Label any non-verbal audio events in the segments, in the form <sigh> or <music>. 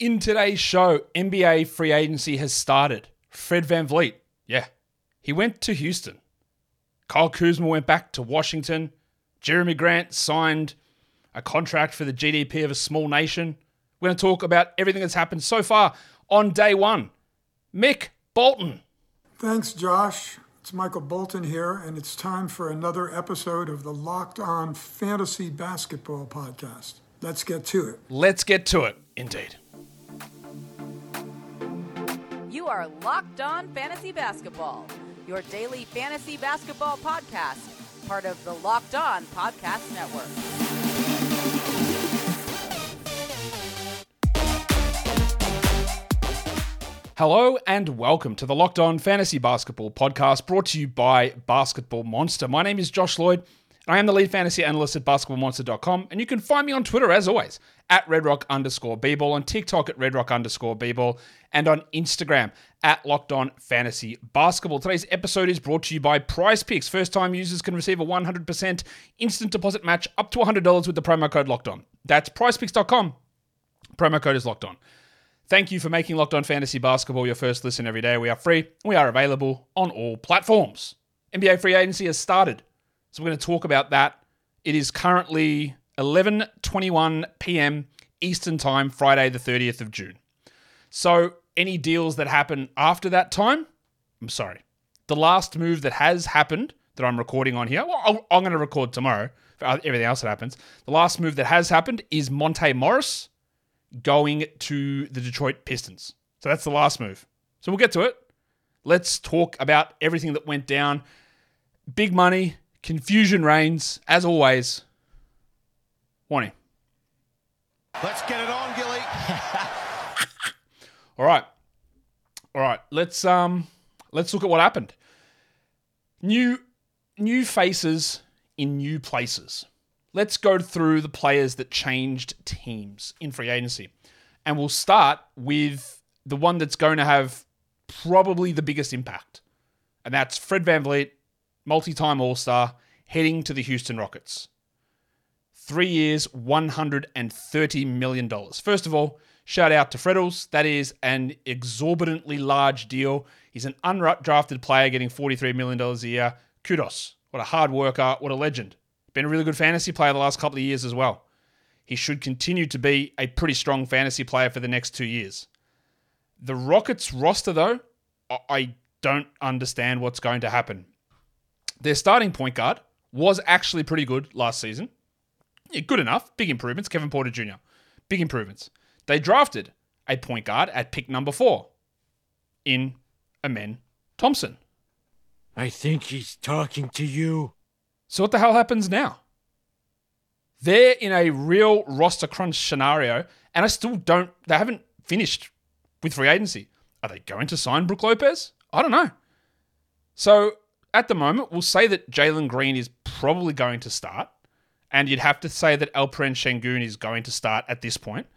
In today's show, NBA free agency has started. Fred VanVleet, yeah, he went to Houston. Kyle Kuzma went back to Washington. Jerami Grant signed a contract for the GDP of a small nation. We're going to talk about everything that's happened so far on day one. Mick Bolton. Thanks, Josh. It's Michael Bolton here, and it's time for another episode of the Locked On Fantasy Basketball Podcast. Let's get to it. Let's get to it, indeed. You are Locked On Fantasy Basketball, your daily fantasy basketball podcast, part of the Locked On Podcast Network. Hello and welcome to the Locked On Fantasy Basketball podcast brought to you by Basketball Monster. My name is Josh Lloyd. and I am the lead fantasy analyst at basketballmonster.com, and you can find me on Twitter as always at redrock underscore bball, on TikTok at redrock underscore bball, and on Instagram at Locked On Fantasy Basketball. Today's episode is brought to you by Prize Picks. First time users can receive a 100% instant deposit match up to $100 with the promo code Locked On. That's prizepicks.com. Promo code is Locked On. Thank you for making Locked On Fantasy Basketball your first listen every day. We are free. We are available on all platforms. NBA free agency has started. So we're going to talk about that. It is currently 11:21 p.m. Eastern Time, Friday the 30th of June. So any deals that happen after that time, I'm sorry. The last move that has happened that I'm recording on here, well, I'm going to record tomorrow for everything else that happens. The last move that has happened is Monte Morris going to the Detroit Pistons. So that's the last move. So we'll get to it. Let's talk about everything that went down. Big money, confusion reigns, as always. Warning. Let's get it on, Gilly. <laughs> All right. All right. Let's um let's look at what happened. New new faces in new places. Let's go through the players that changed teams in free agency. And we'll start with the one that's going to have probably the biggest impact. And that's Fred VanVleet, multi-time All-Star, heading to the Houston Rockets. Three years, $130 million. First of all, shout out to Freddles. That is an exorbitantly large deal. He's an undrafted player getting $43 million a year. Kudos. What a hard worker. What a legend. Been a really good fantasy player the last couple of years as well. He should continue to be a pretty strong fantasy player for the next two years. The Rockets roster, though, I- I don't understand what's going to happen. Their starting point guard was actually pretty good last season. Yeah, good enough. Big improvements. Kevin Porter Jr. Big improvements. They drafted a point guard at pick number four in Amen Thompson. I think he's talking to you. So what the hell happens now? They're in a real roster crunch scenario, and I still don't. They haven't finished with free agency. Are they going to sign Brook Lopez? I don't know. So at the moment, we'll say that Jalen Green is probably going to start, and you'd have to say that Alperen Shengun is going to start at this point.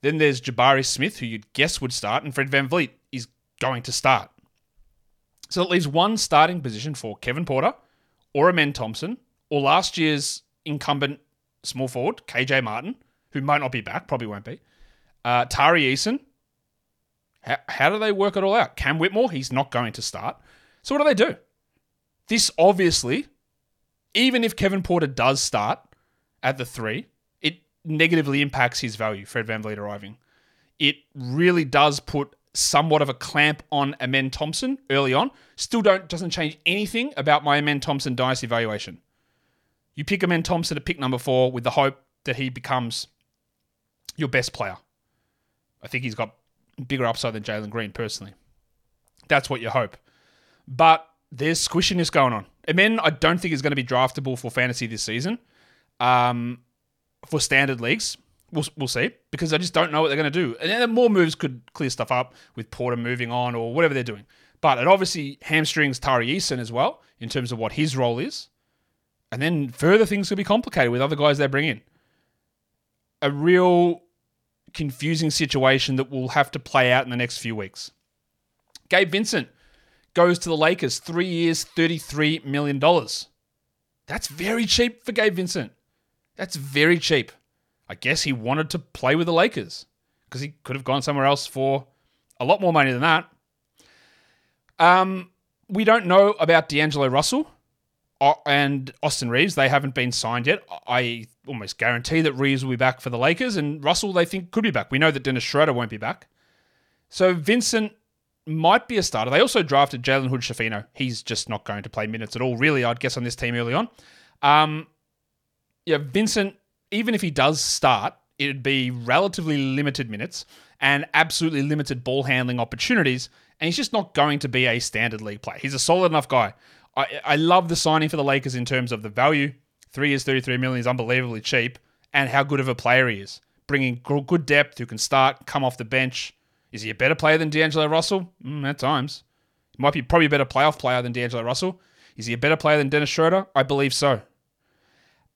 Then there's Jabari Smith, who you'd guess would start, and Fred VanVleet is going to start. So it leaves one starting position for Kevin Porter or Amen Thompson or last year's incumbent small forward, KJ Martin, who might not be back, probably won't be. Uh, Tari Eason. How, how do they work it all out? Cam Whitmore, he's not going to start. So what do they do? This obviously, even if Kevin Porter does start at the three, it negatively impacts his value, Fred VanVleet arriving. It really does put somewhat of a clamp on Amen Thompson early on. Still don't doesn't change anything about my Amen Thompson dynasty valuation. You pick Amen Thompson at pick number four with the hope that he becomes your best player. I think he's got bigger upside than Jalen Green personally. That's what you hope. But there's squishiness going on. Amen, I don't think is going to be draftable for fantasy this season. Um, for standard leagues, we'll, we'll see because I just don't know what they're going to do. And then more moves could clear stuff up with Porter moving on or whatever they're doing. But it obviously hamstrings Tari Eason as well in terms of what his role is. And then further things could be complicated with other guys they bring in. A real confusing situation that will have to play out in the next few weeks. Gabe Vincent goes to the Lakers, three years, $33 million. That's very cheap for Gabe Vincent. That's very cheap. I guess he wanted to play with the Lakers. because he could have gone somewhere else for a lot more money than that. Um, we don't know about D'Angelo Russell uh, and Austin Reaves. They haven't been signed yet. I almost guarantee that Reaves will be back for the Lakers, and Russell they think could be back. We know that Dennis Schroeder won't be back. So Vincent might be a starter. They also drafted Jalen Hood Schifino. He's just not going to play minutes at all, really, I'd guess, on this team early on. Um, yeah, Vincent, even if he does start, it'd be relatively limited minutes and absolutely limited ball handling opportunities. And he's just not going to be a standard league player. He's a solid enough guy. I, I love the signing for the Lakers in terms of the value. Three years, 33 million is unbelievably cheap, and how good of a player he is. Bringing good depth who can start, come off the bench. Is he a better player than D'Angelo Russell? Mm, at times. He might be probably a better playoff player than D'Angelo Russell. Is he a better player than Dennis Schroeder? I believe so.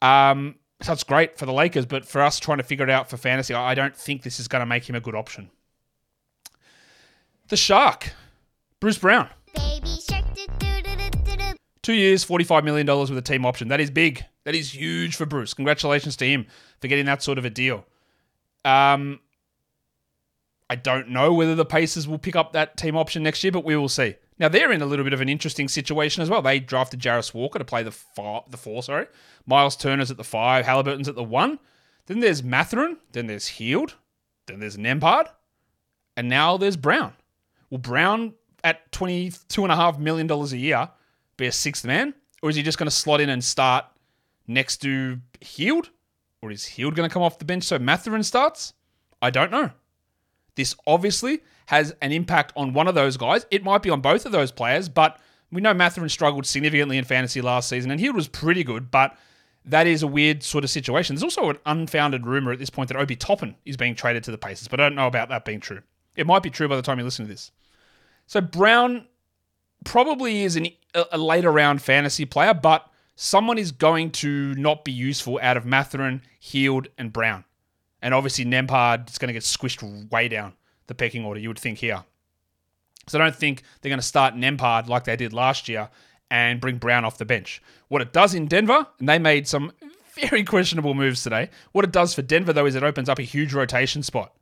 Um, so it's great for the Lakers, but for us trying to figure it out for fantasy, I don't think this is going to make him a good option. The Shark, Bruce Brown. Two years, $45 million with a team option. That is big. That is huge for Bruce. Congratulations to him for getting that sort of a deal. Um, I don't know whether the Pacers will pick up that team option next year, but we will see. Now they're in a little bit of an interesting situation as well. They drafted Jarace Walker to play the four, the four, sorry. Miles Turner's at the five, Halliburton's at the one. Then there's Mathurin, then there's Hield, then there's Nembhard, and now there's Brown. Will Brown at $22.5 million a year be a sixth man? Or is he just going to slot in and start next to Hield? Or is Hield going to come off the bench so Mathurin starts? I don't know. This obviously has an impact on one of those guys. It might be on both of those players, but we know Mathurin struggled significantly in fantasy last season, and Hield was pretty good, but that is a weird sort of situation. There's also an unfounded rumor at this point that Obi Toppin is being traded to the Pacers, but I don't know about that being true. It might be true by the time you listen to this. So Brown probably is an, a later round fantasy player, but someone is going to not be useful out of Mathurin, Hield, and Brown. And obviously, Nembhard is going to get squished way down the pecking order, you would think here. So I don't think they're going to start Nembhard like they did last year and bring Brown off the bench. What it does in Denver, and they made some <laughs> very questionable moves today. What it does for Denver, though, is it opens up a huge rotation spot.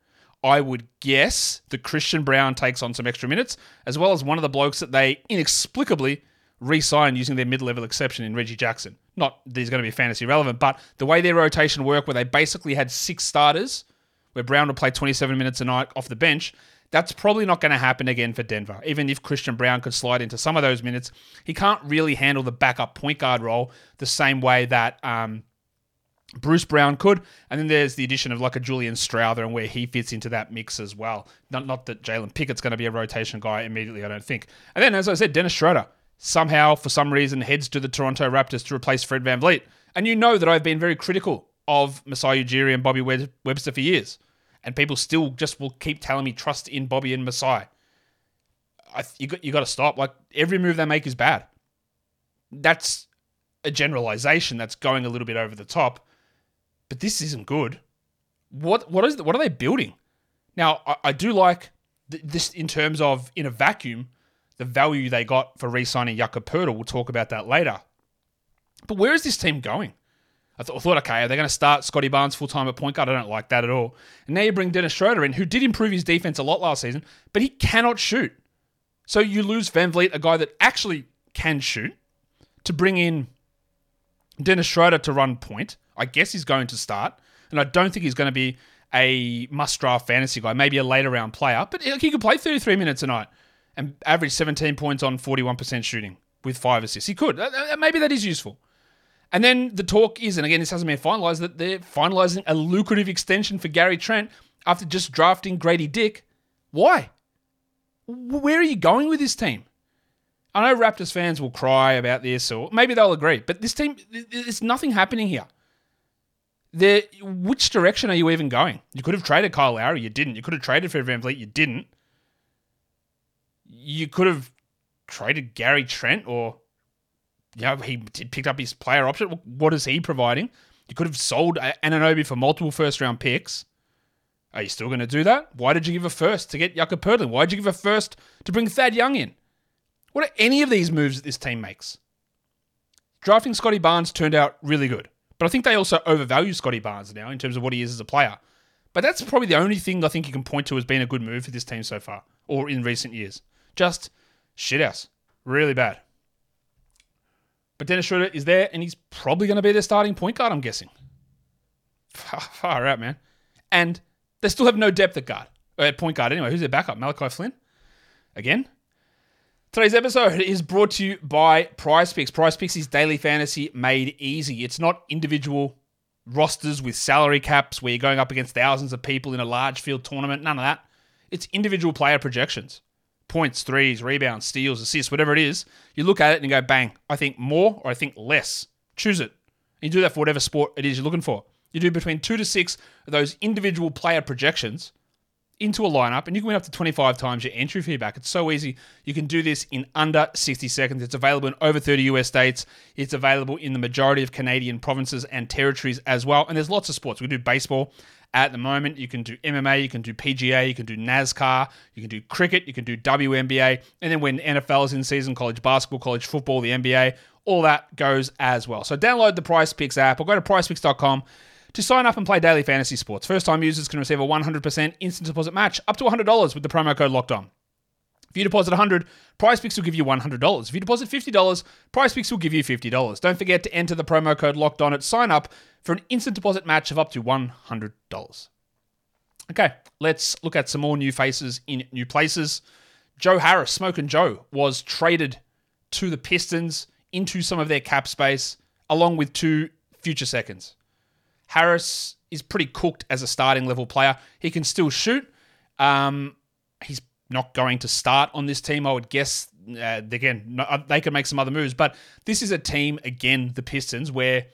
I would guess that Christian Braun takes on some extra minutes, as well as one of the blokes that they inexplicably re signed using their mid level exception in Reggie Jackson. Not that he's going to be fantasy relevant, but the way their rotation worked, where they basically had six starters, where Brown would play 27 minutes a night off the bench, that's probably not going to happen again for Denver. Even if Christian Braun could slide into some of those minutes, he can't really handle the backup point guard role the same way that um, Bruce Brown could. And then there's the addition of like a Julian Strawther and where he fits into that mix as well. Not, not that Jalen Pickett's going to be a rotation guy immediately, I don't think. And then, as I said, Dennis Schroeder somehow, for some reason, heads to the Toronto Raptors to replace Fred VanVleet. And you know that I've been very critical of Masai Ujiri and Bobby Webster for years. And people still just will keep telling me trust in Bobby and Masai. I, you got you got to stop. Like every move they make is bad. That's a generalization. That's going a little bit over the top but this isn't good. What what is what are they building? Now I, I do like th- this in terms of in a vacuum the value they got for re-signing Jakob Poeltl. We'll talk about that later. But where is this team going? I, th- I thought, okay, are they going to start Scottie Barnes full time at point guard? I don't like that at all. And now you bring Dennis Schroeder in, who did improve his defense a lot last season, but he cannot shoot. So you lose VanVleet, a guy that actually can shoot, to bring in Dennis Schroeder to run point. I guess he's going to start, and I don't think he's going to be a must draft fantasy guy, maybe a later round player, but he could play 33 minutes a night and average 17 points on 41% shooting with five assists. He could. Uh, uh, uh, maybe that is useful. And then the talk is, and again, this hasn't been finalized, that they're finalizing a lucrative extension for Gary Trent after just drafting Gradey Dick. Why? Where are you going with this team? I know Raptors fans will cry about this, or maybe they'll agree, but this team, there's nothing happening here there, which direction are you even going? You could have traded Kyle Lowry, you didn't. You could have traded for Van VanVleet, you didn't. You could have traded Gary Trent, or yeah, he picked up his player option. What is he providing? You could have sold Anunoby for multiple first round picks. Are you still going to do that? Why did you give a first to get Jakob Poeltl? Why did you give a first to bring Thad Young in? What are any of these moves that this team makes? Drafting Scottie Barnes turned out really good. But I think they also overvalue Scottie Barnes now in terms of what he is as a player. But that's probably the only thing I think you can point to as being a good move for this team so far, or in recent years. Just shithouse. Really bad. But Dennis Schroeder is there, and he's probably going to be their starting point guard, I'm guessing. Far, far out, man. And they still have no depth at guard, or at point guard anyway. Who's their backup? Malachi Flynn? Again? Today's episode is brought to you by Prize Picks. Prize Picks is daily fantasy made easy. It's not individual rosters with salary caps where you're going up against thousands of people in a large field tournament. None of that. It's individual player projections points, threes, rebounds, steals, assists, whatever it is. You look at it and go, bang, I think more or I think less. Choose it. You do that for whatever sport it is you're looking for. You do between two to six of those individual player projections into a lineup, and you can win up to 25 times your entry fee back. It's so easy. You can do this in under 60 seconds. It's available in over 30 US states. It's available in the majority of Canadian provinces and territories as well. And there's lots of sports. We do baseball at the moment. You can do MMA, you can do PGA, you can do NASCAR, you can do cricket, you can do WNBA. And then when NFL is in season, college basketball, college football, the NBA, all that goes as well. So download the Prize Picks app or go to prizepicks.com to sign up and play daily fantasy sports. First time users can receive a 100% instant deposit match up to $100 with the promo code locked on. If you deposit 100, Prize Picks will give you $100. If you deposit $50, Prize Picks will give you $50. Don't forget to enter the promo code locked on at sign up for an instant deposit match of up to $100. Okay, let's look at some more new faces in new places. Joe Harris, Smoking Joe, was traded to the Pistons into some of their cap space, along with two future seconds. Harris is pretty cooked as a starting level player. He can still shoot. Um, he's not going to start on this team, I would guess. Uh, again, uh, they could make some other moves, but this is a team, again, the Pistons, where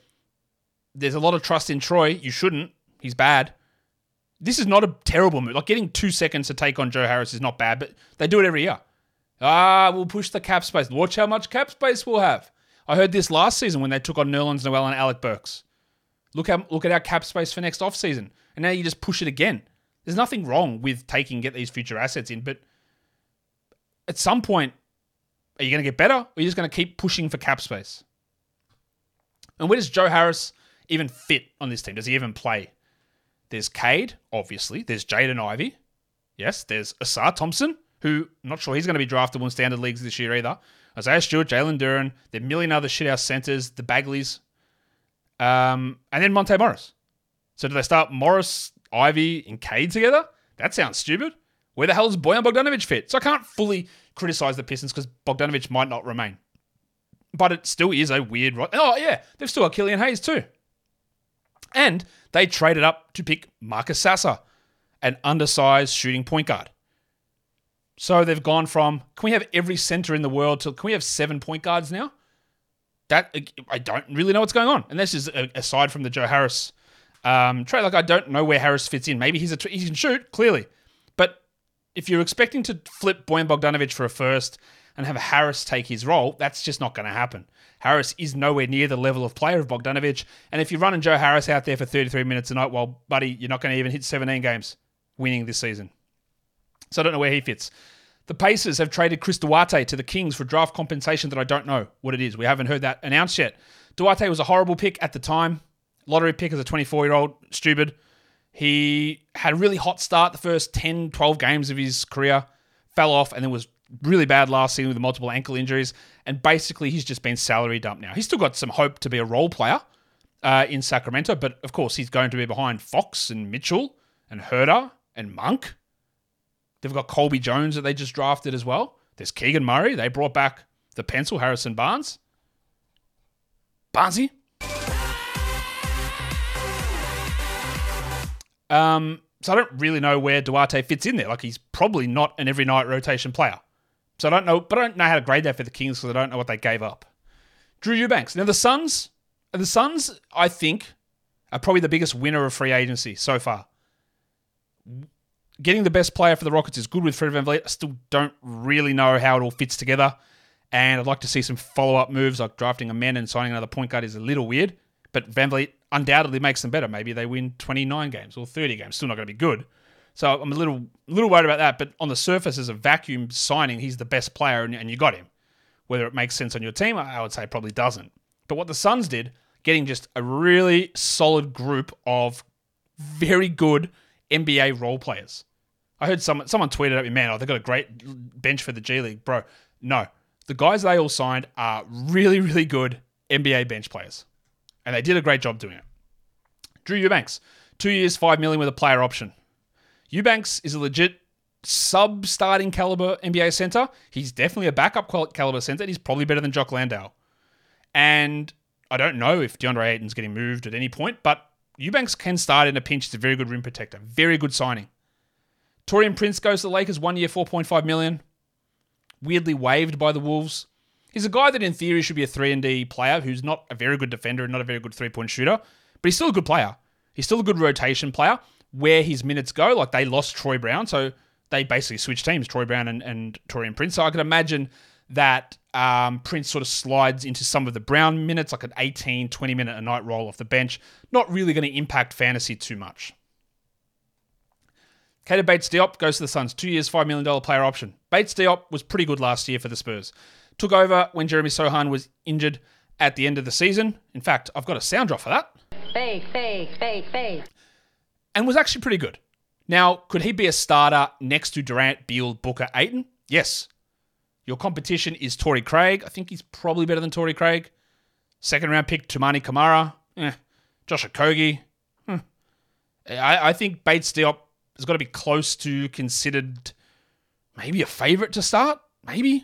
there's a lot of trust in Troy. You shouldn't. He's bad. This is not a terrible move. Like getting two seconds to take on Joe Harris is not bad, but they do it every year. Ah, we'll push the cap space. Watch how much cap space we'll have. I heard this last season when they took on Nerlens Noel and Alec Burks. Look how look at our cap space for next offseason. And now you just push it again. There's nothing wrong with taking get these future assets in, but at some point, are you going to get better or are you just going to keep pushing for cap space? And where does Joe Harris even fit on this team? Does he even play? There's Cade, obviously. There's Jaden Ivey. Yes, there's Ausar Thompson, who I'm not sure he's going to be draftable in standard leagues this year either. Isaiah Stewart, Jalen Duren, the million other shithouse centers, the Bagleys, um, and then Monte Morris. So do they start Morris, Ivey, and Cade together? That sounds stupid. Where the hell does Bojan Bogdanovic fit? So I can't fully criticize the Pistons because Bogdanovic might not remain. But it still is a weird. Ro- oh, yeah. They've still got Killian Hayes too. And they traded up to pick Marcus Sasser, an undersized shooting point guard. So they've gone from can we have every center in the world to can we have seven point guards now? That I don't really know what's going on. And this is aside from the Joe Harris um, trade. Like I don't know where Harris fits in. Maybe he's a he can shoot clearly, but if you're expecting to flip Bojan Bogdanovich for a first and have Harris take his role, that's just not going to happen. Harris is nowhere near the level of player of Bogdanovich, And if you're running Joe Harris out there for 33 minutes a night, well, buddy, you're not going to even hit 17 games winning this season. So I don't know where he fits. The Pacers have traded Chris Duarte to the Kings for draft compensation that I don't know what it is. We haven't heard that announced yet. Duarte was a horrible pick at the time. Lottery pick as a 24 year old, stupid. He had a really hot start the first 10, 12 games of his career, fell off, and then was really bad last season with multiple ankle injuries. And basically, he's just been salary dumped now. He's still got some hope to be a role player uh, in Sacramento, but of course, he's going to be behind Fox and Mitchell and Huerter and Monk. They've got Colby Jones that they just drafted as well. There's Keegan Murray. They brought back the pencil, Harrison Barnes. Barnesy. Um, so I don't really know where Duarte fits in there. Like he's probably not an every night rotation player. So I don't know, but I don't know how to grade that for the Kings because I don't know what they gave up. Drew Eubanks. Now the Suns, the Suns, I think, are probably the biggest winner of free agency so far. Getting the best player for the Rockets is good with Fred VanVleet. I still don't really know how it all fits together. And I'd like to see some follow up moves like drafting Amen and signing another point guard is a little weird. But VanVleet undoubtedly makes them better. Maybe they win 29 games or 30 games. Still not going to be good. So I'm a little little worried about that. But on the surface, as a vacuum signing, he's the best player, and, and you got him. Whether it makes sense on your team, I would say probably doesn't. But what the Suns did, getting just a really solid group of very good NBA role players. I heard someone someone tweeted at me, man, oh, they've got a great bench for the G League, bro. No, the guys they all signed are really, really good NBA bench players, and they did a great job doing it. Drew Eubanks, two years, five million with a player option. Eubanks is a legit sub-starting caliber NBA center. He's definitely a backup caliber center. He's probably better than Jock Landale. and I don't know if DeAndre Ayton's getting moved at any point, but Eubanks can start in a pinch. He's a very good rim protector. Very good signing. Taurean Prince goes to the Lakers one year, 4.5 million. Weirdly waived by the Wolves. He's a guy that in theory should be a 3 and D player who's not a very good defender and not a very good three-point shooter, but he's still a good player. He's still a good rotation player. Where his minutes go, like they lost Troy Brown, so they basically switched teams, Troy Brown and, and Taurean Prince. So I can imagine that um, Prince sort of slides into some of the Brown minutes, like an 18, 20 minute a night roll off the bench. Not really going to impact fantasy too much. Keita Bates Diop goes to the Suns, two years, $5 million player option. Bates Diop was pretty good last year for the Spurs. Took over when Jeremy Sochan was injured at the end of the season. In fact, I've got a sound drop for that. Fake, fake, fake, fake. And was actually pretty good. Now, could he be a starter next to Durant, Beal, Booker, Ayton? Yes. Your competition is Torrey Craig. I think he's probably better than Torrey Craig. Second round pick, Toumani Camara. Eh. Josh Okogie. Hmm. I, I think Bates Diop has got to be close to considered maybe a favourite to start. Maybe.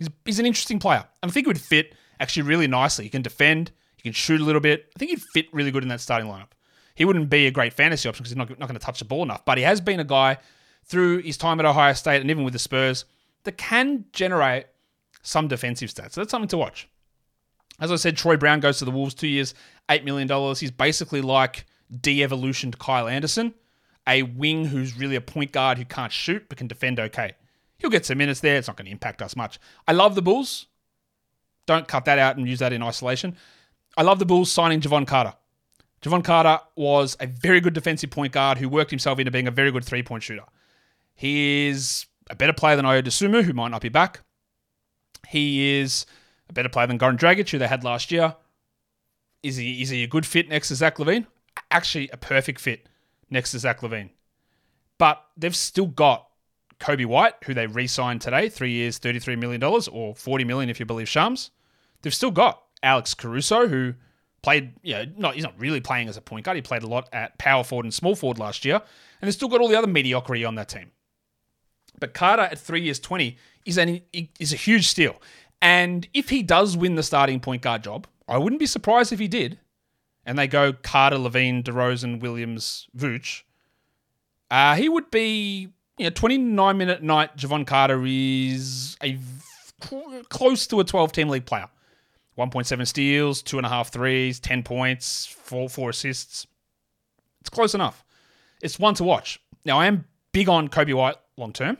He's, he's an interesting player. And I think he would fit actually really nicely. He can defend, he can shoot a little bit. I think he'd fit really good in that starting lineup. He wouldn't be a great fantasy option because he's not, not going to touch the ball enough. But he has been a guy through his time at Ohio State and even with the Spurs that can generate some defensive stats. So that's something to watch. As I said, Troy Brown goes to the Wolves two years, $8 million. He's basically like de evolutioned Kyle Anderson, a wing who's really a point guard who can't shoot but can defend okay. He'll get some minutes there. It's not going to impact us much. I love the Bulls. Don't cut that out and use that in isolation. I love the Bulls signing Jevon Carter. Jevon Carter was a very good defensive point guard who worked himself into being a very good three point shooter. He is a better player than Dosunmu, who might not be back. He is a better player than Goran Dragic, who they had last year. Is he is he a good fit next to Zach LaVine? Actually, a perfect fit next to Zach LaVine. But they've still got Coby White, who they re-signed today, three years, $33 million, or 40 million if you believe Shams. They've still got Alex Caruso, who played, you know, not he's not really playing as a point guard. He played a lot at power forward and small forward last year. And they've still got all the other mediocrity on that team. But Carter at three years, 20 is, an, is a huge steal. And if he does win the starting point guard job, I wouldn't be surprised if he did. And they go Carter, LaVine, DeRozan, Williams, Vooch. Uh, he would be, know, 29 minute night. Jevon Carter is a close to a 12 team league player. 1.7 steals, two and a half threes, 10 points, four, four assists. It's close enough. It's one to watch. Now, I am big on Coby White long term.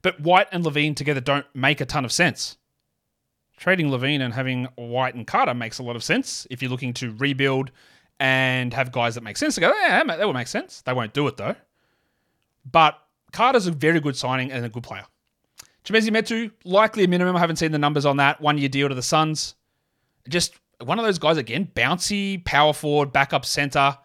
But White and LaVine together don't make a ton of sense. Trading LaVine and having White and Carter makes a lot of sense if you're looking to rebuild and have guys that make sense. together. yeah, that would make sense. They won't do it though. But Carter's a very good signing and a good player. Chimezie Metu, likely a minimum. I haven't seen the numbers on that. One year deal to the Suns. Just one of those guys again, bouncy, power forward, backup center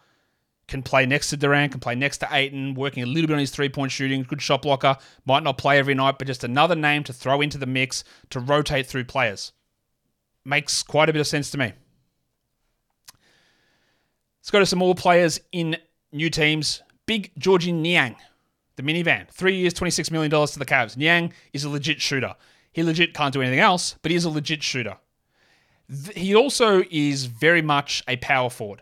can play next to Durant, can play next to Ayton, working a little bit on his three point shooting, good shot blocker, might not play every night, but just another name to throw into the mix to rotate through players. Makes quite a bit of sense to me. Let's go to some more players in new teams. Big Georgie Niang, the minivan. Three years, $26 million to the Cavs. Niang is a legit shooter. He legit can't do anything else, but he is a legit shooter. He also is very much a power forward.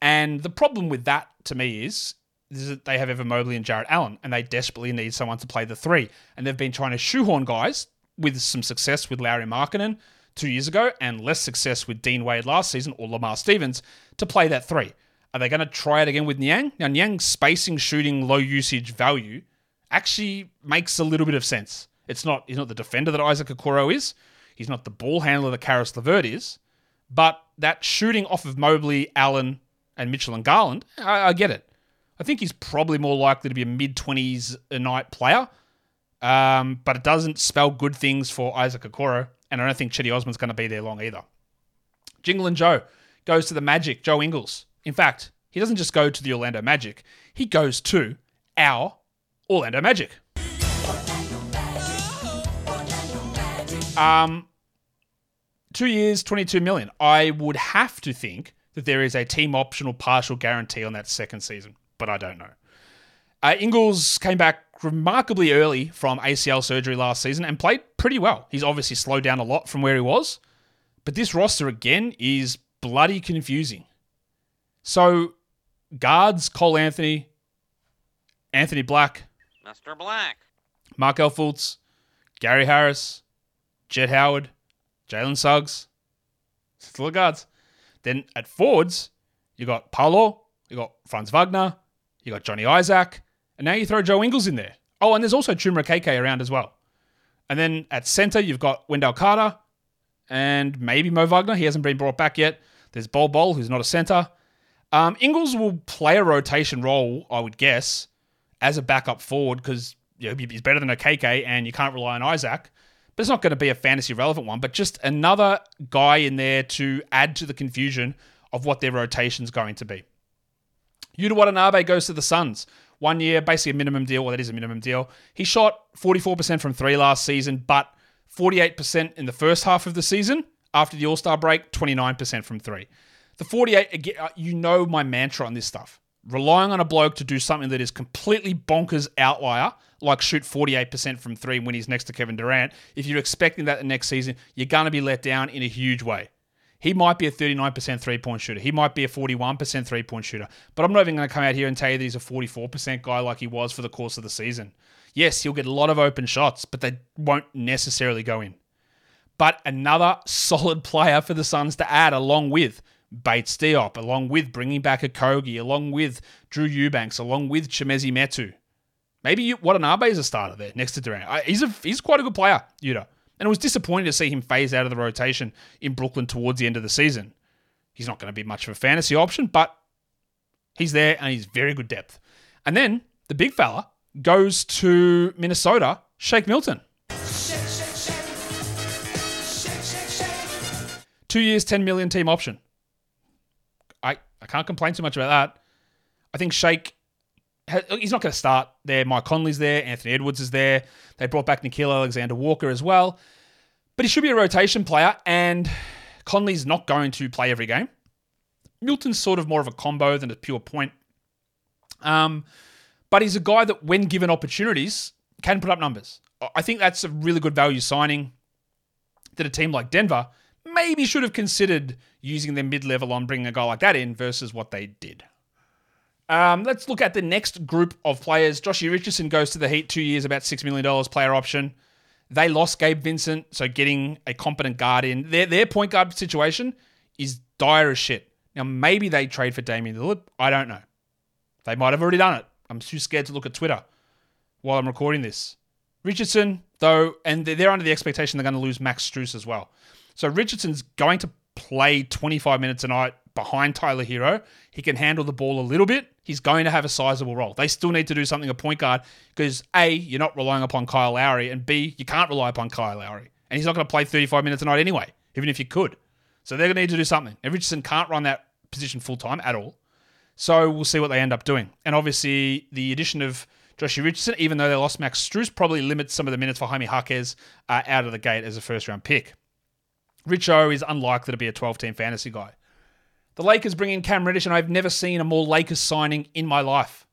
And the problem with that to me is, is that they have Evan Mobley and Jarrett Allen, and they desperately need someone to play the three. And they've been trying to shoehorn guys with some success with Lauri Markkanen two years ago and less success with Dean Wade last season or Lamar Stevens to play that three. Are they going to try it again with Niang? Now, Niang's spacing, shooting, low usage value actually makes a little bit of sense. It's not he's not the defender that Isaac Okoro is. He's not the ball handler that Caris LeVert is. But that shooting off of Mobley, Allen, and Mitchell and Garland, I, I get it. I think he's probably more likely to be a mid 20s a night player, um, but it doesn't spell good things for Isaac Okoro, and I don't think Cedi Osman's going to be there long either. Jingle and Joe goes to the Magic, Joe Ingles. In fact, he doesn't just go to the Orlando Magic, he goes to our Orlando Magic. Um, two years, 22 million. I would have to think that there is a team optional partial guarantee on that second season, but I don't know. Uh, Ingles came back remarkably early from ACL surgery last season and played pretty well. He's obviously slowed down a lot from where he was, but this roster again is bloody confusing. So, guards Cole Anthony, Anthony Black, Mr. Black. Markelle Fultz, Gary Harris, Jett Howard, Jalen Suggs. Still the guards. Then at forwards, you got Paolo, you got Franz Wagner, you got Johnny Isaac, and now you throw Joe Ingles in there. Oh, and there's also Chuma KK around as well. And then at center, you've got Wendell Carter and maybe Mo Wagner. He hasn't been brought back yet. There's Bol Bol, who's not a center. Um, Ingles will play a rotation role, I would guess, as a backup forward because you know, he's better than a KK and you can't rely on Isaac. But it's not going to be a fantasy relevant one, but just another guy in there to add to the confusion of what their rotation's going to be. Yuta Watanabe goes to the Suns. One year, basically a minimum deal. Well, that is a minimum deal. He shot 44% from three last season, but 48% in the first half of the season. After the All Star break, 29% from three. The 48, again, uh, you know my mantra on this stuff. Relying on a bloke to do something that is completely bonkers outlier, like shoot 48% from three when he's next to Kevin Durant, if you're expecting that the next season, you're going to be let down in a huge way. He might be a 39% three point shooter. He might be a 41% three point shooter. But I'm not even going to come out here and tell you that he's a 44% guy like he was for the course of the season. Yes, he'll get a lot of open shots, but they won't necessarily go in. But another <laughs> solid player for the Suns to add along with Bates Diop, along with bringing back Okogie, along with Drew Eubanks, along with Chimezie Metu. Maybe Watanabe is a starter there next to Durant. He's a he's quite a good player, Yuta. And it was disappointing to see him phase out of the rotation in Brooklyn towards the end of the season. He's not going to be much of a fantasy option, but he's there and he's very good depth. And then the big fella goes to Minnesota, Shake Milton. Two years, 10 million team option. I, can't complain too much about that. I think Shake, he's not going to start there. Mike Conley's there. Anthony Edwards is there. They brought back Nickeil Alexander Walker as well. But he should be a rotation player, and Conley's not going to play every game. Milton's sort of more of a combo than a pure point. Um, but he's a guy that, when given opportunities, can put up numbers. I think that's a really good value signing that a team like Denver maybe should have considered using their mid level on bringing a guy like that in versus what they did. Um, let's look at the next group of players. Joshy Richardson goes to the Heat two years, about $6 million player option. They lost Gabe Vincent, so getting a competent guard in. Their, their point guard situation is dire as shit. Now, maybe they trade for Damian Lillard. I don't know. They might have already done it. I'm too scared to look at Twitter while I'm recording this. Richardson, though, and they're under the expectation they're going to lose Max Strus as well. So Richardson's going to play 25 minutes a night behind Tyler Herro. He can handle the ball a little bit. He's going to have a sizable role. They still need to do something at point guard because A, you're not relying upon Kyle Lowry, and B, you can't rely upon Kyle Lowry. And he's not going to play 35 minutes a night anyway, even if you could. So they're going to need to do something. And Richardson can't run that position full time at all. So we'll see what they end up doing. And obviously, the addition of Joshy Richardson, even though they lost Max Strus, probably limits some of the minutes for Jaime Jaquez uh, out of the gate as a first round pick. Richo is unlikely to be a 12 team fantasy guy. The Lakers bring in Cam Reddish, and I've never seen a more Lakers signing in my life.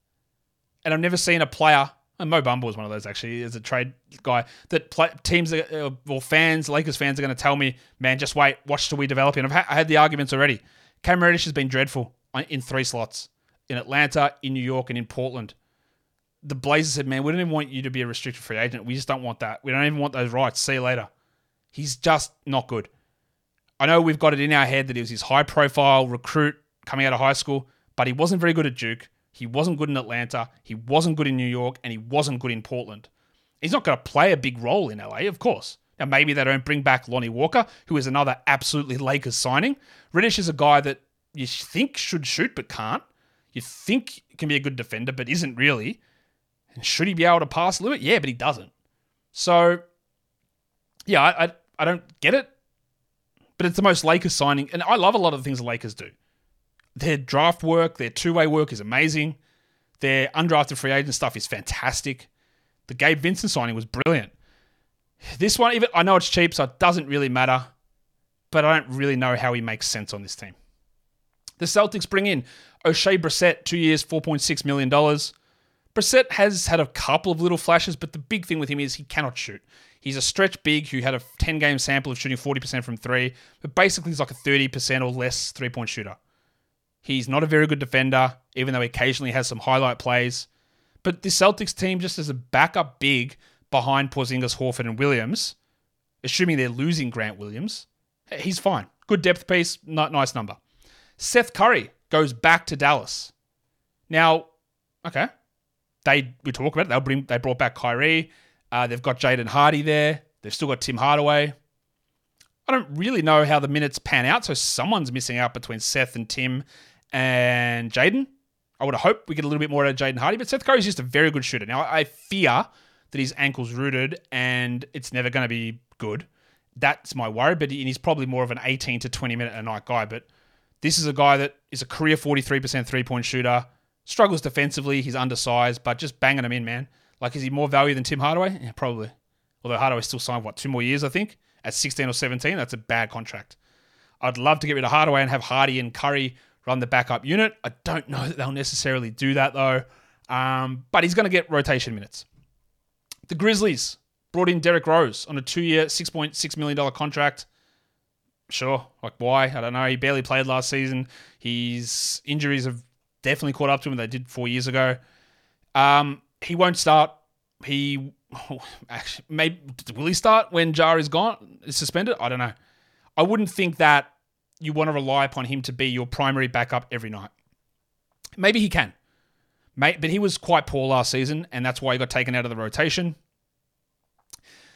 And I've never seen a player, and Mo Bamba is one of those actually, as a trade guy, that play, teams uh, or fans, Lakers fans are going to tell me, man, just wait, watch till we develop And I've ha- I had the arguments already. Cam Reddish has been dreadful in three slots in Atlanta, in New York, and in Portland. The Blazers said, man, we don't even want you to be a restricted free agent. We just don't want that. We don't even want those rights. See you later. He's just not good. I know we've got it in our head that he was his high profile recruit coming out of high school, but he wasn't very good at Duke. He wasn't good in Atlanta. He wasn't good in New York, and he wasn't good in Portland. He's not going to play a big role in LA, of course. Now, maybe they don't bring back Lonnie Walker, who is another absolutely Lakers signing. Reddish is a guy that you think should shoot but can't. You think can be a good defender but isn't really. And should he be able to pass bit? Yeah, but he doesn't. So, yeah, I, I, I don't get it but it's the most Lakers signing. And I love a lot of the things the Lakers do. Their draft work, their two way work is amazing. Their undrafted free agent stuff is fantastic. The Gabe Vincent signing was brilliant. This one, even I know it's cheap, so it doesn't really matter, but I don't really know how he makes sense on this team. The Celtics bring in Oshae Brissett, two years, $4.6 million. Brissett has had a couple of little flashes, but the big thing with him is he cannot shoot. He's a stretch big who had a 10 game sample of shooting 40% from three, but basically he's like a 30% or less three point shooter. He's not a very good defender, even though he occasionally has some highlight plays. But this Celtics team, just as a backup big behind Porzingis, Horford, and Williams, assuming they're losing Grant Williams, he's fine. Good depth piece, nice number. Seth Curry goes back to Dallas. Now, okay, they we talk about it. They'll bring they brought back Kyrie. Uh, they've got Jaden Hardy there. They've still got Tim Hardaway. I don't really know how the minutes pan out, so someone's missing out between Seth and Tim and Jaden. I would hope we get a little bit more out of Jaden Hardy, but Seth Curry's just a very good shooter. Now, I fear that his ankle's rooted and it's never going to be good. That's my worry, but he's probably more of an 18 to 20 minute a night guy. But this is a guy that is a career 43% three point shooter, struggles defensively, he's undersized, but just banging them in, man. Like, is he more value than Tim Hardaway? Yeah, probably. Although Hardaway still signed, what, two more years, I think? At 16 or 17, that's a bad contract. I'd love to get rid of Hardaway and have Hardy and Curry run the backup unit. I don't know that they'll necessarily do that, though. Um, but he's going to get rotation minutes. The Grizzlies brought in Derrick Rose on a two year, $6.6 million contract. Sure. Like, why? I don't know. He barely played last season. His injuries have definitely caught up to him. They did four years ago. Um, he won't start. He <laughs> actually maybe will he start when Jar is gone is suspended? I don't know. I wouldn't think that you want to rely upon him to be your primary backup every night. Maybe he can. Mate, but he was quite poor last season, and that's why he got taken out of the rotation.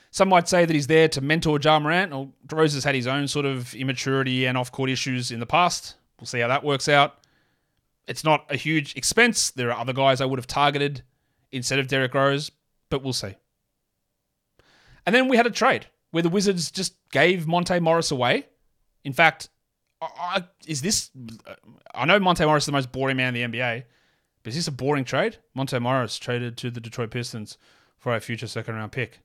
Some might say that he's there to mentor Ja Morant. Well, Rose has had his own sort of immaturity and off-court issues in the past. We'll see how that works out. It's not a huge expense. There are other guys I would have targeted instead of Derrick Rose, but we'll see. And then we had a trade where the Wizards just gave Monte Morris away. In fact, I, is this? Uh, I know Monte Morris is the most boring man in the NBA, but is this a boring trade? Monte Morris traded to the Detroit Pistons for a future second round pick.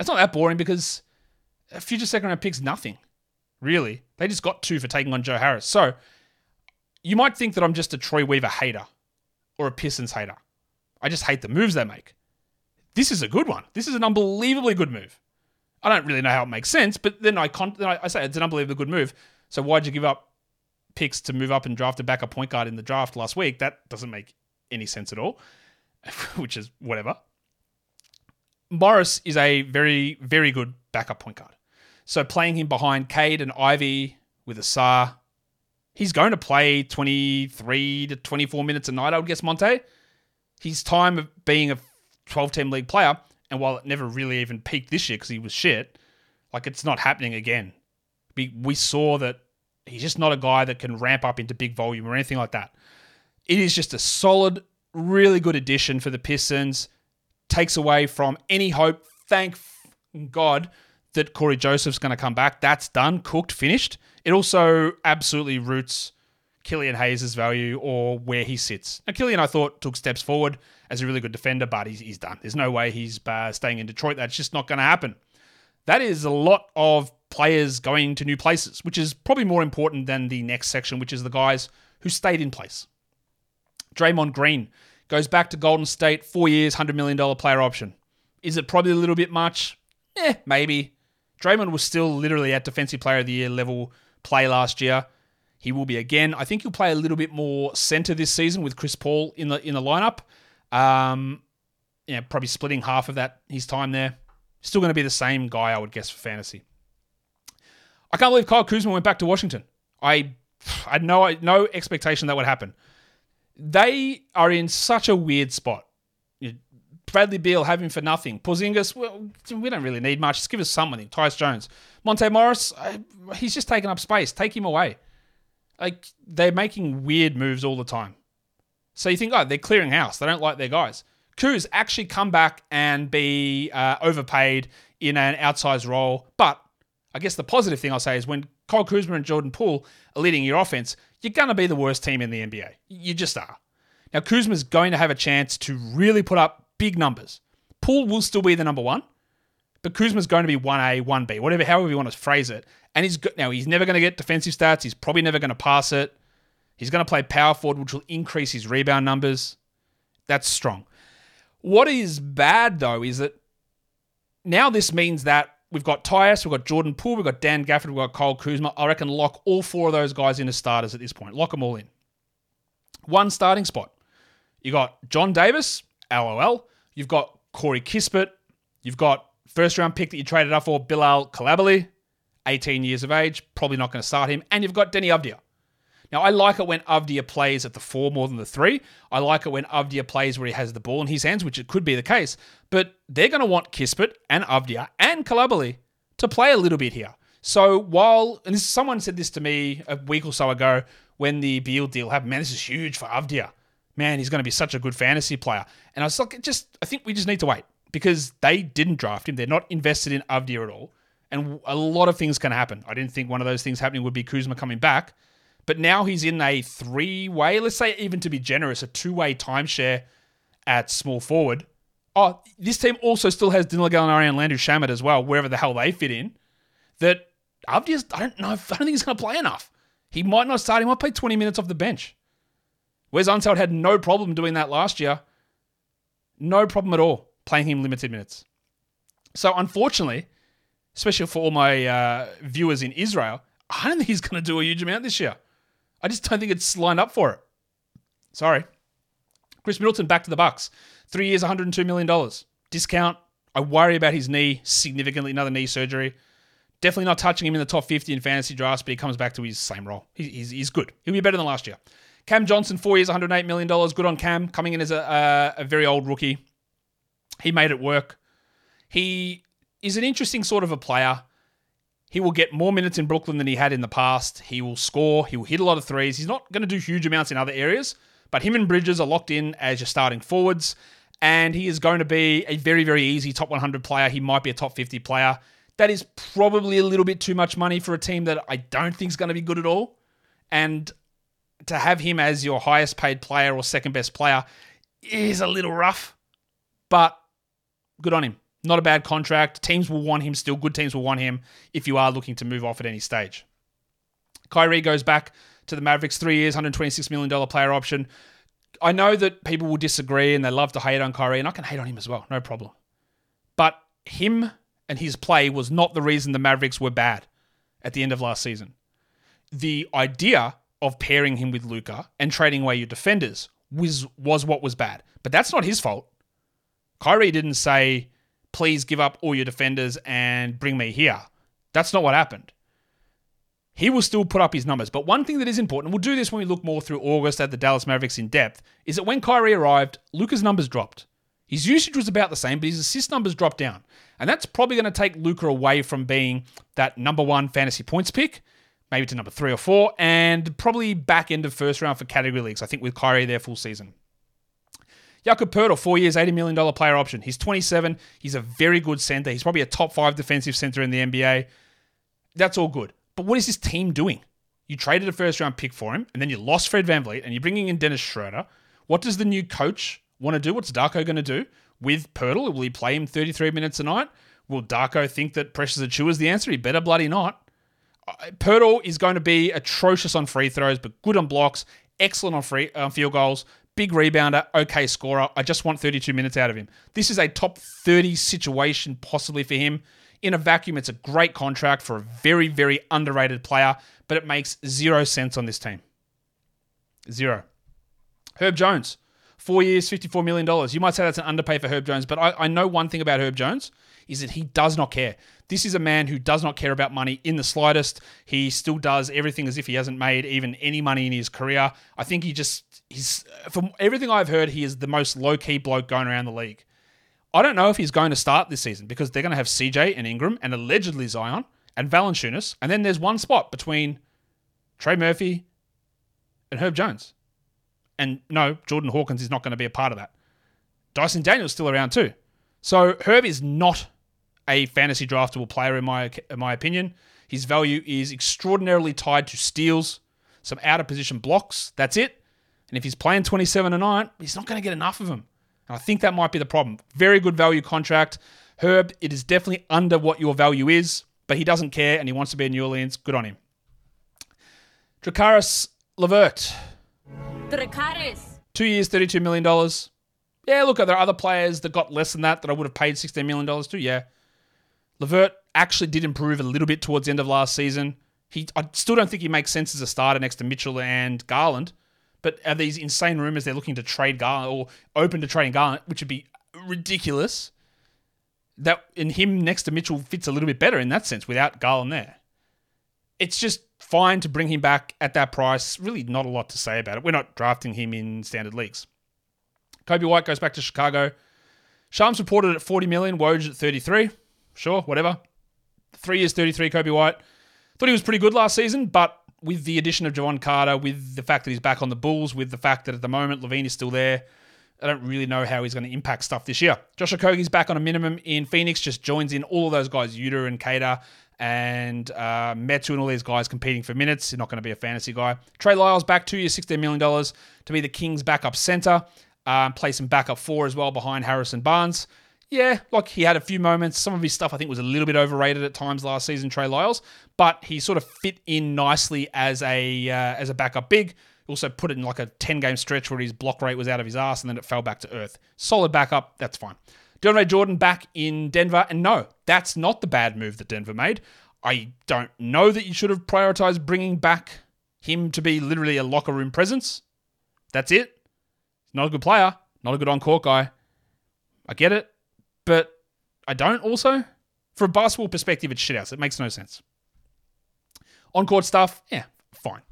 It's not that boring because a future second round pick's nothing, really. They just got two for taking on Joe Harris. So you might think that I'm just a Troy Weaver hater or a Pistons hater. I just hate the moves they make. This is a good one. This is an unbelievably good move. I don't really know how it makes sense, but then I, con- then I say it's an unbelievably good move. So why'd you give up picks to move up and draft a backup point guard in the draft last week? That doesn't make any sense at all, <laughs> which is whatever. Morris is a very, very good backup point guard. So playing him behind Cade and Ivey with Ausar, he's going to play 23 to 24 minutes a night, I would guess, Monte. His time of being a 12 team league player, and while it never really even peaked this year because he was shit, like it's not happening again. We, saw that he's just not a guy that can ramp up into big volume or anything like that. It is just a solid, really good addition for the Pistons takes away from any hope. Thank God that Cory Joseph's going to come back. That's done, cooked, finished. It also absolutely roots Killian Hayes' value or where he sits. Now, Killian, I thought, took steps forward as a really good defender, but he's, he's done. There's no way he's uh, staying in Detroit. That's just not going to happen. That is a lot of players going to new places, which is probably more important than the next section, which is the guys who stayed in place. Draymond Green Goes back to Golden State, four years, $100 million player option. Is it probably a little bit much? Eh, maybe. Draymond was still literally at Defensive Player of the Year level play last year. He will be again. I think he'll play a little bit more center this season with Chris Paul in the in the lineup. Um, yeah, probably splitting half of that his time there. Still going to be the same guy, I would guess, for fantasy. I can't believe Kyle Kuzma went back to Washington. I, I had no no expectation that would happen they are in such a weird spot. Bradley Beal have him for nothing. Porzingis, well, we don't really need much. Just give us something. Tyus Jones. Monte Morris, he's just taking up space. Take him away. Like, they're making weird moves all the time. So you think, oh, they're clearing house. They don't like their guys. Kuz actually come back and be uh, overpaid in an outsized role. But I guess the positive thing I'll say is when Kyle Kuzma and Jordan Poole are leading your offense, you're going to be the worst team in the NBA. You just are. Now, Kuzma's going to have a chance to really put up big numbers. Poole will still be the number one, but Kuzma's going to be 1A, 1B, whatever, however you want to phrase it. And he's. Now, he's never going to get defensive stats. He's probably never going to pass it. He's going to play power forward, which will increase his rebound numbers. That's strong. What is bad, though, is that now this means that we've got Tyus, we've got Jordan Poole, we've got Dan Gafford, we've got Kyle Kuzma. I reckon lock all four of those guys in as starters at this point. Lock them all in. One starting spot. You got John Davis, LOL. You've got Corey Kispert. You've got first round pick that you traded up for, Bilal Coulibaly, 18 years of age. Probably not going to start him. And you've got Deni Avdija. Now, I like it when Avdija plays at the four more than the three. I like it when Avdija plays where he has the ball in his hands, which it could be the case. But they're going to want Kispert and Avdija and Coulibaly to play a little bit here. So while, and this, someone said this to me a week or so ago when the Beal deal happened, man, this is huge for Avdija. Man, he's going to be such a good fantasy player. And I was like, just, I think we just need to wait because they didn't draft him. They're not invested in Avdija at all. And a lot of things can happen. I didn't think one of those things happening would be Kuzma coming back. But now he's in a three way, let's say even to be generous, a two way timeshare at small forward. Oh, this team also still has Danilo Gallinari and Landry Shamet as well, wherever the hell they fit in. That just, I don't know, I don't think he's going to play enough. He might not start. He might play 20 minutes off the bench. Wes Unseld had no problem doing that last year. No problem at all playing him limited minutes. So unfortunately, especially for all my uh, viewers in Israel, I don't think he's going to do a huge amount this year. I just don't think it's lined up for it. Sorry. Khris Middleton back to the Bucks. Three years, $102 million. Discount. I worry about his knee significantly, another knee surgery. Definitely not touching him in the top 50 in fantasy drafts, but he comes back to his same role. he's, he's good. He'll be better than last year. Cam Johnson, four years, $108 million. Good on Cam, coming in as a, a, a very old rookie. He made it work. He is an interesting sort of a player. He will get more minutes in Brooklyn than he had in the past. He will score. He will hit a lot of threes. He's not going to do huge amounts in other areas, but him and Bridges are locked in as your starting forwards. And he is going to be a very, very easy top 100 player. He might be a top 50 player. That is probably a little bit too much money for a team that I don't think is going to be good at all. And to have him as your highest paid player or second best player is a little rough, but good on him. Not a bad contract. Teams will want him still. Good teams will want him if you are looking to move off at any stage. Kyrie goes back to the Mavericks, three years, $126 million player option. I know that people will disagree and they love to hate on Kyrie, and I can hate on him as well, no problem. But him and his play was not the reason the Mavericks were bad at the end of last season. The idea of pairing him with Luka and trading away your defenders was was what was bad. But that's not his fault. Kyrie didn't say, please give up all your defenders and bring me here. That's not what happened. He will still put up his numbers. But one thing that is important, we'll do this when we look more through August at the Dallas Mavericks in depth, is that when Kyrie arrived, Luka's numbers dropped. His usage was about the same, but his assist numbers dropped down. And that's probably going to take Luka away from being that number one fantasy points pick, maybe to number three or four, and probably back end of first round for category leagues, I think, with Kyrie there full season. Jakob Poeltl, four years, $80 million player option. He's 27. He's a very good center. He's probably a top five defensive center in the NBA. That's all good. But what is this team doing? You traded a first round pick for him, and then you lost Fred Van VanVleet, and you're bringing in Dennis Schroeder. What does the new coach want to do? What's Darko going to do with Poeltl? Will he play him 33 minutes a night? Will Darko think that Precious Achiuwa is the answer? He better bloody not. Poeltl is going to be atrocious on free throws, but good on blocks, excellent on free on field goals, big rebounder, okay scorer. I just want 32 minutes out of him. This is a top 30 situation possibly for him. In a vacuum, it's a great contract for a very, very underrated player, but it makes zero sense on this team. Zero. Herb Jones, four years, $54 million. You might say that's an underpay for Herb Jones, but I, I know one thing about Herb Jones is that he does not care. This is a man who does not care about money in the slightest. He still does everything as if he hasn't made even any money in his career. I think he just he's from everything I've heard, he is the most low key bloke going around the league. I don't know if he's going to start this season because they're going to have CJ and Ingram and allegedly Zion and Valanciunas, and then there's one spot between Trey Murphy and Herb Jones. And no, Jordan Hawkins is not going to be a part of that. Dyson Daniels still around too. So Herb is not a fantasy draftable player in my in my opinion. His value is extraordinarily tied to steals. some out of position blocks. That's it. And if he's playing 27 tonight, he's not going to get enough of them. And I think that might be the problem. Very good value contract. Herb, it is definitely under what your value is, but he doesn't care and he wants to be in New Orleans. Good on him. Dracaris Levert. Dracaris. Two years, $32 million. Yeah, look, are there other players that got less than that that I would have paid $16 million to? Yeah. Levert actually did improve a little bit towards the end of last season. He, I still don't think he makes sense as a starter next to Mitchell and Garland. But are these insane rumors they're looking to trade Garland or open to trading Garland, which would be ridiculous? That in him next to Mitchell fits a little bit better in that sense without Garland there. It's just fine to bring him back at that price. Really, not a lot to say about it. We're not drafting him in standard leagues. Coby White goes back to Chicago. Shams reported at 40 million, Woj at 33. Sure, whatever. Three years, 33, Coby White. Thought he was pretty good last season, but with the addition of Jevon Carter, with the fact that he's back on the Bulls, with the fact that at the moment LaVine is still there, I don't really know how he's going to impact stuff this year. Josh Okogie's back on a minimum in Phoenix, just joins in all of those guys, Yuta and Cater and uh, Metu and all these guys competing for minutes. He's not going to be a fantasy guy. Trey Lyles back two years, $16 million to be the Kings' backup center. Um, play some backup four as well behind Harrison Barnes. Yeah, like he had a few moments. Some of his stuff I think was a little bit overrated at times last season, Trey Lyles, but he sort of fit in nicely as a uh, as a backup big. Also put it in like a 10 game stretch where his block rate was out of his ass and then it fell back to earth. Solid backup, that's fine. DeAndre Jordan back in Denver, and no, that's not the bad move that Denver made. I don't know that you should have prioritized bringing back him to be literally a locker room presence. That's it. Not a good player, not a good on court guy. I get it, but I don't also. From a basketball perspective, it's shit shithouse. It makes no sense. On court stuff, yeah, fine.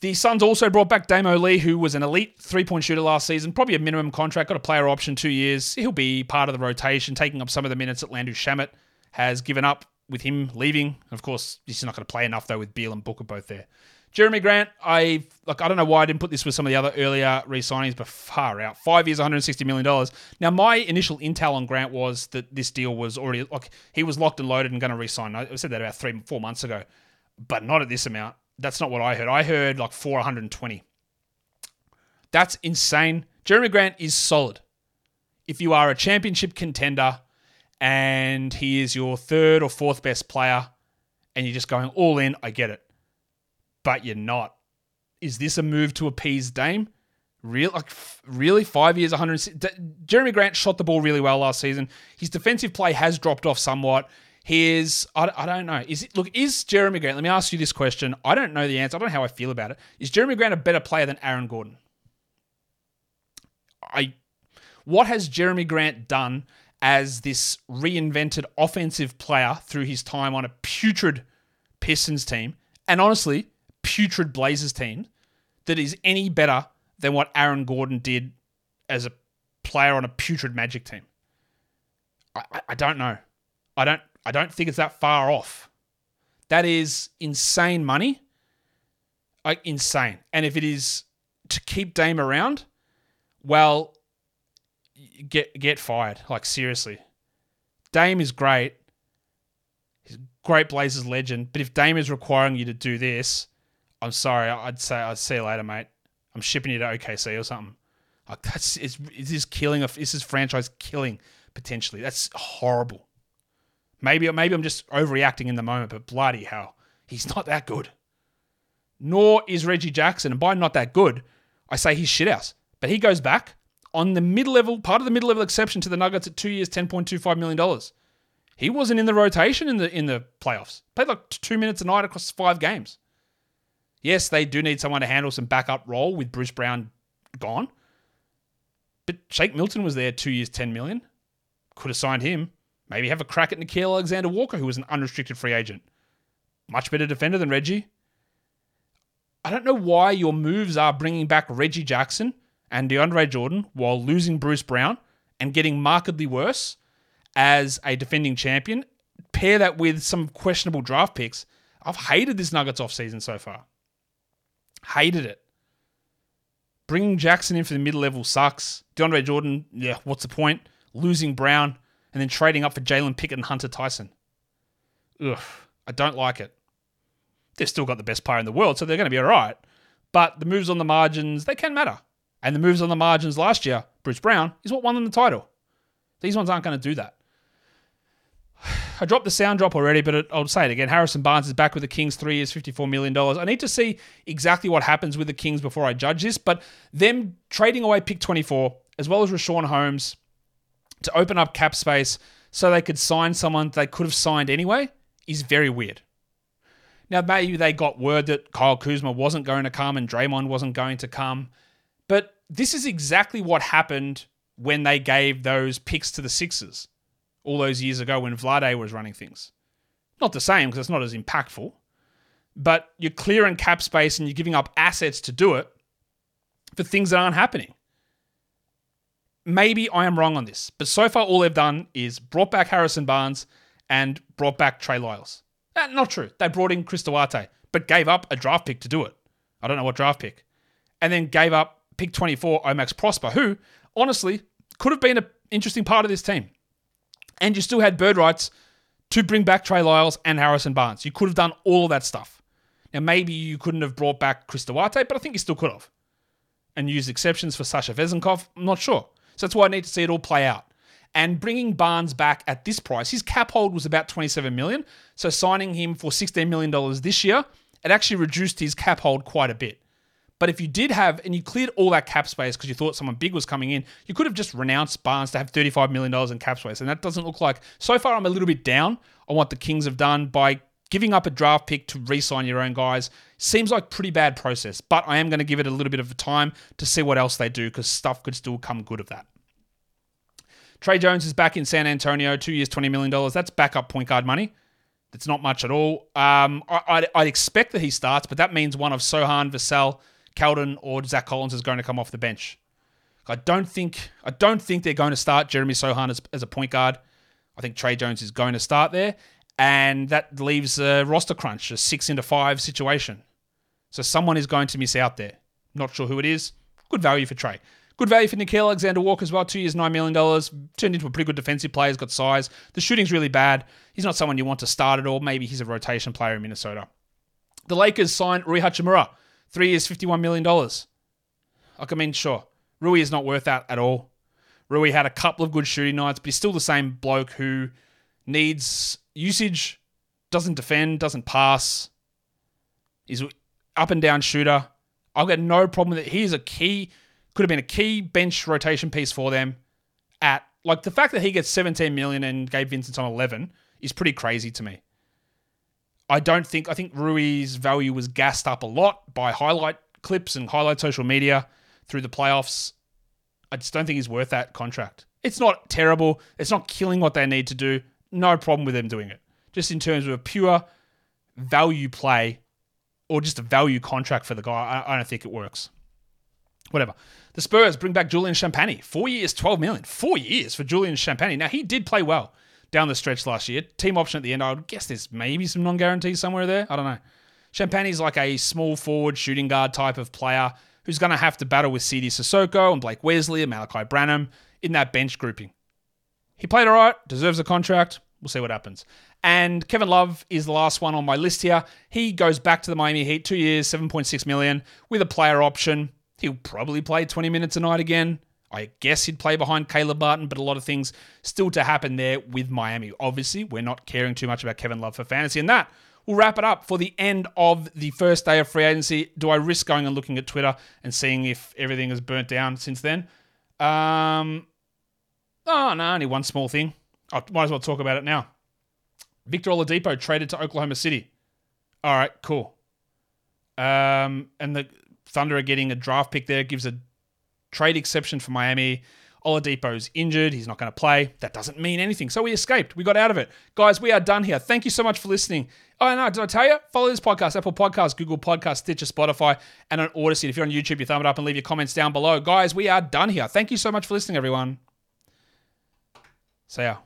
The Suns also brought back Damo Lee, who was an elite three point shooter last season, probably a minimum contract, got a player option two years. He'll be part of the rotation, taking up some of the minutes that Landry Shamet has given up with him leaving. Of course, he's not going to play enough though with Beal and Booker both there. Jerami Grant, I like. I don't know why I didn't put this with some of the other earlier re-signings, but far out. Five years, 160 million dollars. Now, my initial intel on Grant was that this deal was already like he was locked and loaded and going to re-sign. I said that about three, four months ago, but not at this amount. That's not what I heard. I heard like 420. That's insane. Jerami Grant is solid. If you are a championship contender and he is your third or fourth best player and you're just going all in, I get it. But you're not. Is this a move to appease Dame? Real, like, really? Five years, 100. Jerami Grant shot the ball really well last season. His defensive play has dropped off somewhat. His, I, I don't know. Is it, look, is Jerami Grant, let me ask you this question. I don't know the answer. I don't know how I feel about it. Is Jerami Grant a better player than Aaron Gordon? I, what has Jerami Grant done as this reinvented offensive player through his time on a putrid Pistons team, and honestly, putrid Blazers team, that is any better than what Aaron Gordon did as a player on a putrid Magic team? I, I, don't know. I don't. I don't think it's that far off. That is insane money. Like insane. And if it is to keep Dame around, well, get get fired. Like seriously. Dame is great. He's a great Blazers legend. But if Dame is requiring you to do this, I'm sorry. I'd say I'd see you later, mate. I'm shipping you to OKC or something. Like that's it's this is killing a this is franchise killing potentially. That's horrible. Maybe maybe I'm just overreacting in the moment, but bloody hell, he's not that good. Nor is Reggie Jackson, and by not that good, I say he's shithouse. But he goes back on the mid level, part of the mid level exception to the Nuggets at two years, ten point two five million dollars. He wasn't in the rotation in the in the playoffs. Played like two minutes a night across five games. Yes, they do need someone to handle some backup role with Bruce Brown gone. But Shake Milton was there two years, ten million. Could have signed him. Maybe have a crack at Nickeil Alexander Walker, who was an unrestricted free agent. Much better defender than Reggie. I don't know why your moves are bringing back Reggie Jackson and DeAndre Jordan while losing Bruce Brown and getting markedly worse as a defending champion. Pair that with some questionable draft picks. I've hated this Nuggets offseason so far. Hated it. Bringing Jackson in for the mid level sucks. DeAndre Jordan, yeah, what's the point? Losing Brown and then trading up for Jalen Pickett and Hunter Tyson. Ugh, I don't like it. They've still got the best player in the world, so they're going to be all right. But the moves on the margins, they can matter. And the moves on the margins last year, Bruce Brown, is what won them the title. These ones aren't going to do that. I dropped the sound drop already, but I'll say it again. Harrison Barnes is back with the Kings, three years, $54 million. I need to see exactly what happens with the Kings before I judge this, but them trading away pick 24, as well as Richaun Holmes, to open up cap space so they could sign someone they could have signed anyway, is very weird. Now, maybe they got word that Kyle Kuzma wasn't going to come and Draymond wasn't going to come, but this is exactly what happened when they gave those picks to the Sixers all those years ago when Vlade was running things. Not the same because it's not as impactful, but you're clearing cap space and you're giving up assets to do it for things that aren't happening. Maybe I am wrong on this, but so far all they've done is brought back Harrison Barnes and brought back Trey Lyles. Uh, not true. They brought in Chris Duarte, but gave up a draft pick to do it. I don't know what draft pick. And then gave up pick 24, Omax Prosper, who honestly could have been an interesting part of this team and you still had bird rights to bring back Trey Lyles and Harrison Barnes. You could have done all of that stuff. Now, maybe you couldn't have brought back Chris Duarte, but I think you still could have. And used exceptions for Sasha Vezenkov, I'm not sure. So that's why I need to see it all play out. And bringing Barnes back at this price, his cap hold was about 27 million. So signing him for 16 million dollars this year, it actually reduced his cap hold quite a bit. But if you did have, and you cleared all that cap space because you thought someone big was coming in, you could have just renounced Barnes to have $35 million in cap space. And that doesn't look like, so far, I'm a little bit down on what the Kings have done by giving up a draft pick to re sign your own guys. Seems like pretty bad process, but I am going to give it a little bit of time to see what else they do because stuff could still come good of that. Tre Jones is back in San Antonio, two years, $20 million. That's backup point guard money. That's not much at all. Um, I, would expect that he starts, but that means one of Sochan Vassell, Keldon or Zach Collins is going to come off the bench. I don't think I don't think they're going to start Jeremy Sochan as, as a point guard. I think Tre Jones is going to start there, and that leaves a roster crunch, a six into five situation. So someone is going to miss out there. Not sure who it is. Good value for Tre. Good value for Nickeil Alexander Walker as well. Two years, $9 million. Turned into a pretty good defensive player. He's got size. The shooting's really bad. He's not someone you want to start at all. Maybe he's a rotation player in Minnesota. The Lakers signed Rui Hachimura. Three years, $51 million. Like, I mean, sure. Rui is not worth that at all. Rui had a couple of good shooting nights, but he's still the same bloke who needs usage, doesn't defend, doesn't pass. He's up and down shooter. I've got no problem with it. He's a key, could have been a key bench rotation piece for them. At like the fact that he gets 17 million and Gabe Vincent's on 11 is pretty crazy to me. I don't think I think Rui's value was gassed up a lot by highlight clips and highlight social media through the playoffs. I just don't think he's worth that contract. It's not terrible. It's not killing what they need to do. No problem with them doing it. Just in terms of a pure value play or just a value contract for the guy, I, don't think it works. Whatever. The Spurs bring back Julian Champagnie. Four years, 12 million. Four years for Julian Champagnie. Now, he did play well down the stretch last year. Team option at the end. I would guess there's maybe some non guarantees somewhere there. I don't know. Champagnie is like a small forward shooting guard type of player who's going to have to battle with Sidy Cissoko and Blake Wesley and Malaki Branham in that bench grouping. He played all right, deserves a contract. We'll see what happens. And Kevin Love is the last one on my list here. He goes back to the Miami Heat, two years, 7.6 million with a player option. He'll probably play 20 minutes a night again. I guess he'd play behind Caleb Martin, but a lot of things still to happen there with Miami. Obviously, we're not caring too much about Kevin Love for fantasy, and that will wrap it up for the end of the first day of free agency. Do I risk going and looking at Twitter and seeing if everything has burnt down since then? Um, oh no, only one small thing. I might as well talk about it now. Victor Oladipo traded to Oklahoma City. All right, cool. Um, and the Thunder are getting a draft pick there. Gives a Trade exception for Miami. Oladipo's injured. He's not going to play. That doesn't mean anything. So we escaped. We got out of it. Guys, we are done here. Thank you so much for listening. Oh, no, did I tell you? Follow this podcast, Apple Podcasts, Google Podcasts, Stitcher, Spotify, and on Odyssey. If you're on YouTube, you thumb it up and leave your comments down below. Guys, we are done here. Thank you so much for listening, everyone. See ya.